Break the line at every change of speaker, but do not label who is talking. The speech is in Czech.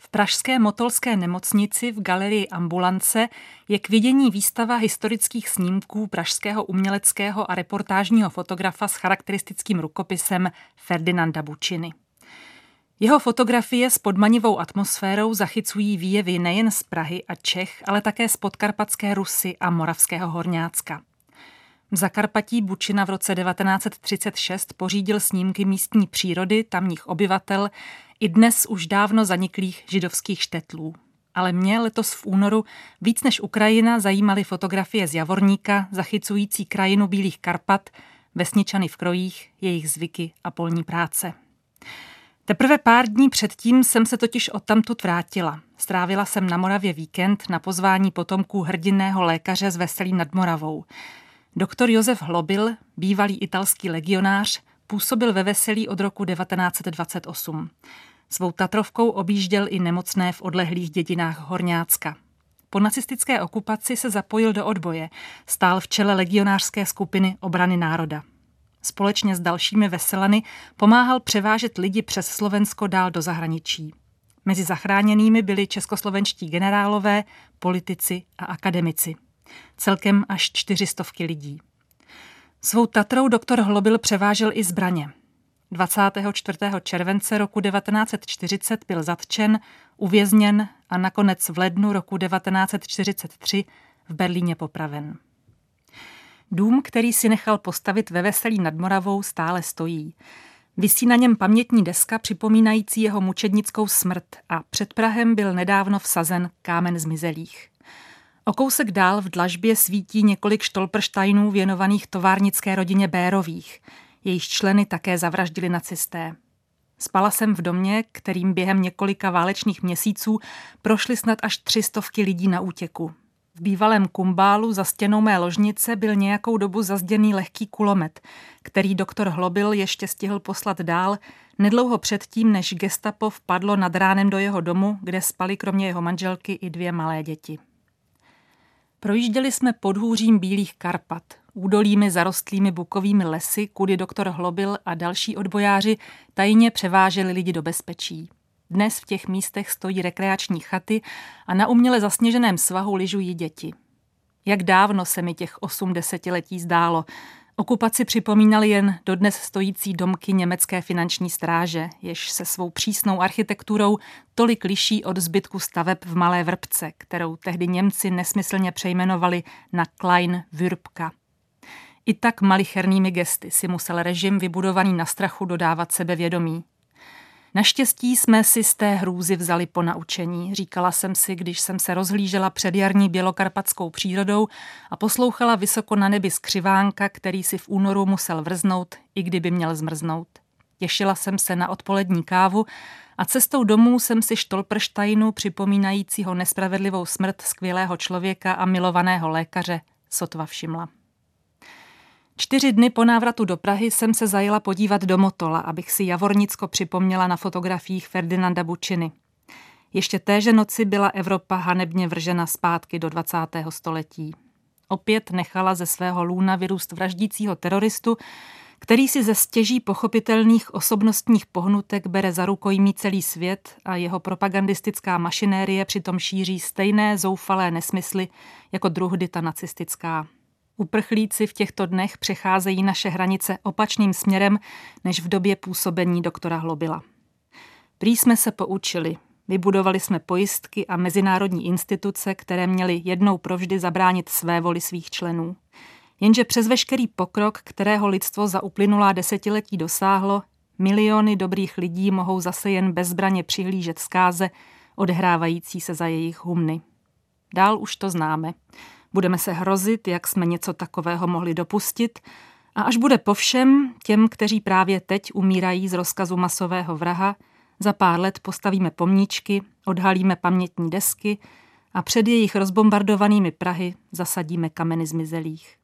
V pražské Motolské nemocnici v galerii Ambulance je k vidění výstava historických snímků pražského uměleckého a reportážního fotografa s charakteristickým rukopisem Ferdinanda Bučiny. Jeho fotografie s podmanivou atmosférou zachycují výjevy nejen z Prahy a Čech, ale také z podkarpatské Rusy a moravského Horňácka. V Zakarpatí Bučina v roce 1936 pořídil snímky místní přírody, tamních obyvatel i dnes už dávno zaniklých židovských štetlů. Ale mě letos v únoru víc než Ukrajina zajímaly fotografie z Javorníka, zachycující krajinu Bílých Karpat, vesničany v krojích, jejich zvyky a polní práce. Teprve pár dní předtím jsem se totiž odtamtud vrátila. Strávila jsem na Moravě víkend na pozvání potomků hrdinného lékaře z Veselí nad Moravou. Doktor Josef Hlobil, bývalý italský legionář, působil ve Veselí od roku 1928. Svou Tatrovkou objížděl i nemocné v odlehlých dědinách Horňácka. Po nacistické okupaci se zapojil do odboje, stál v čele legionářské skupiny obrany národa. Společně s dalšími veselany pomáhal převážet lidi přes Slovensko dál do zahraničí. Mezi zachráněnými byli českoslovenští generálové, politici a akademici. Celkem až čtyřistovky lidí. Svou Tatrou doktor Hlobil převážel i zbraně. 24. července roku 1940 byl zatčen, uvězněn a nakonec v lednu roku 1943 v Berlíně popraven. Dům, který si nechal postavit ve Veselí nad Moravou, stále stojí. Vysí na něm pamětní deska připomínající jeho mučednickou smrt a před Prahem byl nedávno vsazen kámen zmizelých. O kousek dál v dlažbě svítí několik štolprštajnů věnovaných továrnické rodině Bérových. Jejich členy také zavraždili nacisté. Spala jsem v domě, kterým během několika válečných měsíců prošly snad až tři stovky lidí na útěku. V bývalém kumbálu za stěnou mé ložnice byl nějakou dobu zazděný lehký kulomet, který doktor Hlobil ještě stihl poslat dál, nedlouho předtím, než gestapo vpadlo nad ránem do jeho domu, kde spali kromě jeho manželky i dvě malé děti. Projížděli jsme podhůřím Bílých Karpat, údolími zarostlými bukovými lesy, kudy doktor Hlobil a další odbojáři tajně převáželi lidi do bezpečí. Dnes v těch místech stojí rekreační chaty a na uměle zasněženém svahu lyžují děti. Jak dávno se mi těch osm desetiletí zdálo. Okupaci připomínaly jen dodnes stojící domky německé finanční stráže, jež se svou přísnou architekturou tolik liší od zbytku staveb v Malé Vrbce, kterou tehdy Němci nesmyslně přejmenovali na Klein Würpka. I tak malichernými gesty si musel režim vybudovaný na strachu dodávat sebevědomí. Naštěstí jsme si z té hrůzy vzali po naučení, říkala jsem si, když jsem se rozhlížela před jarní bělokarpatskou přírodou a poslouchala vysoko na nebi skřivánka, který si v únoru musel vrznout, i kdyby měl zmrznout. Těšila jsem se na odpolední kávu a cestou domů jsem si Štolprštajnu, připomínajícího nespravedlivou smrt skvělého člověka a milovaného lékaře, sotva všimla. Čtyři dny po návratu do Prahy jsem se zajela podívat do Motola, abych si Javornicko připomněla na fotografiích Ferdinanda Bučiny. Ještě téže noci byla Evropa hanebně vržena zpátky do 20. století. Opět nechala ze svého lůna vyrůst vraždícího teroristu, který si ze stěží pochopitelných osobnostních pohnutek bere za rukojmí celý svět a jeho propagandistická mašinérie přitom šíří stejné zoufalé nesmysly jako druhdita nacistická. Uprchlíci v těchto dnech přecházejí naše hranice opačným směrem než v době působení doktora Hlobila. Prý jsme se poučili, vybudovali jsme pojistky a mezinárodní instituce, které měly jednou provždy zabránit své voli svých členů. Jenže přes veškerý pokrok, kterého lidstvo za uplynulá desetiletí dosáhlo, miliony dobrých lidí mohou zase jen bezbraně přihlížet zkáze, odehrávající se za jejich humny. Dál už to známe. Budeme se hrozit, jak jsme něco takového mohli dopustit a až bude po všem, těm, kteří právě teď umírají z rozkazu masového vraha, za pár let postavíme pomníčky, odhalíme pamětní desky a před jejich rozbombardovanými Prahy zasadíme kameny zmizelých.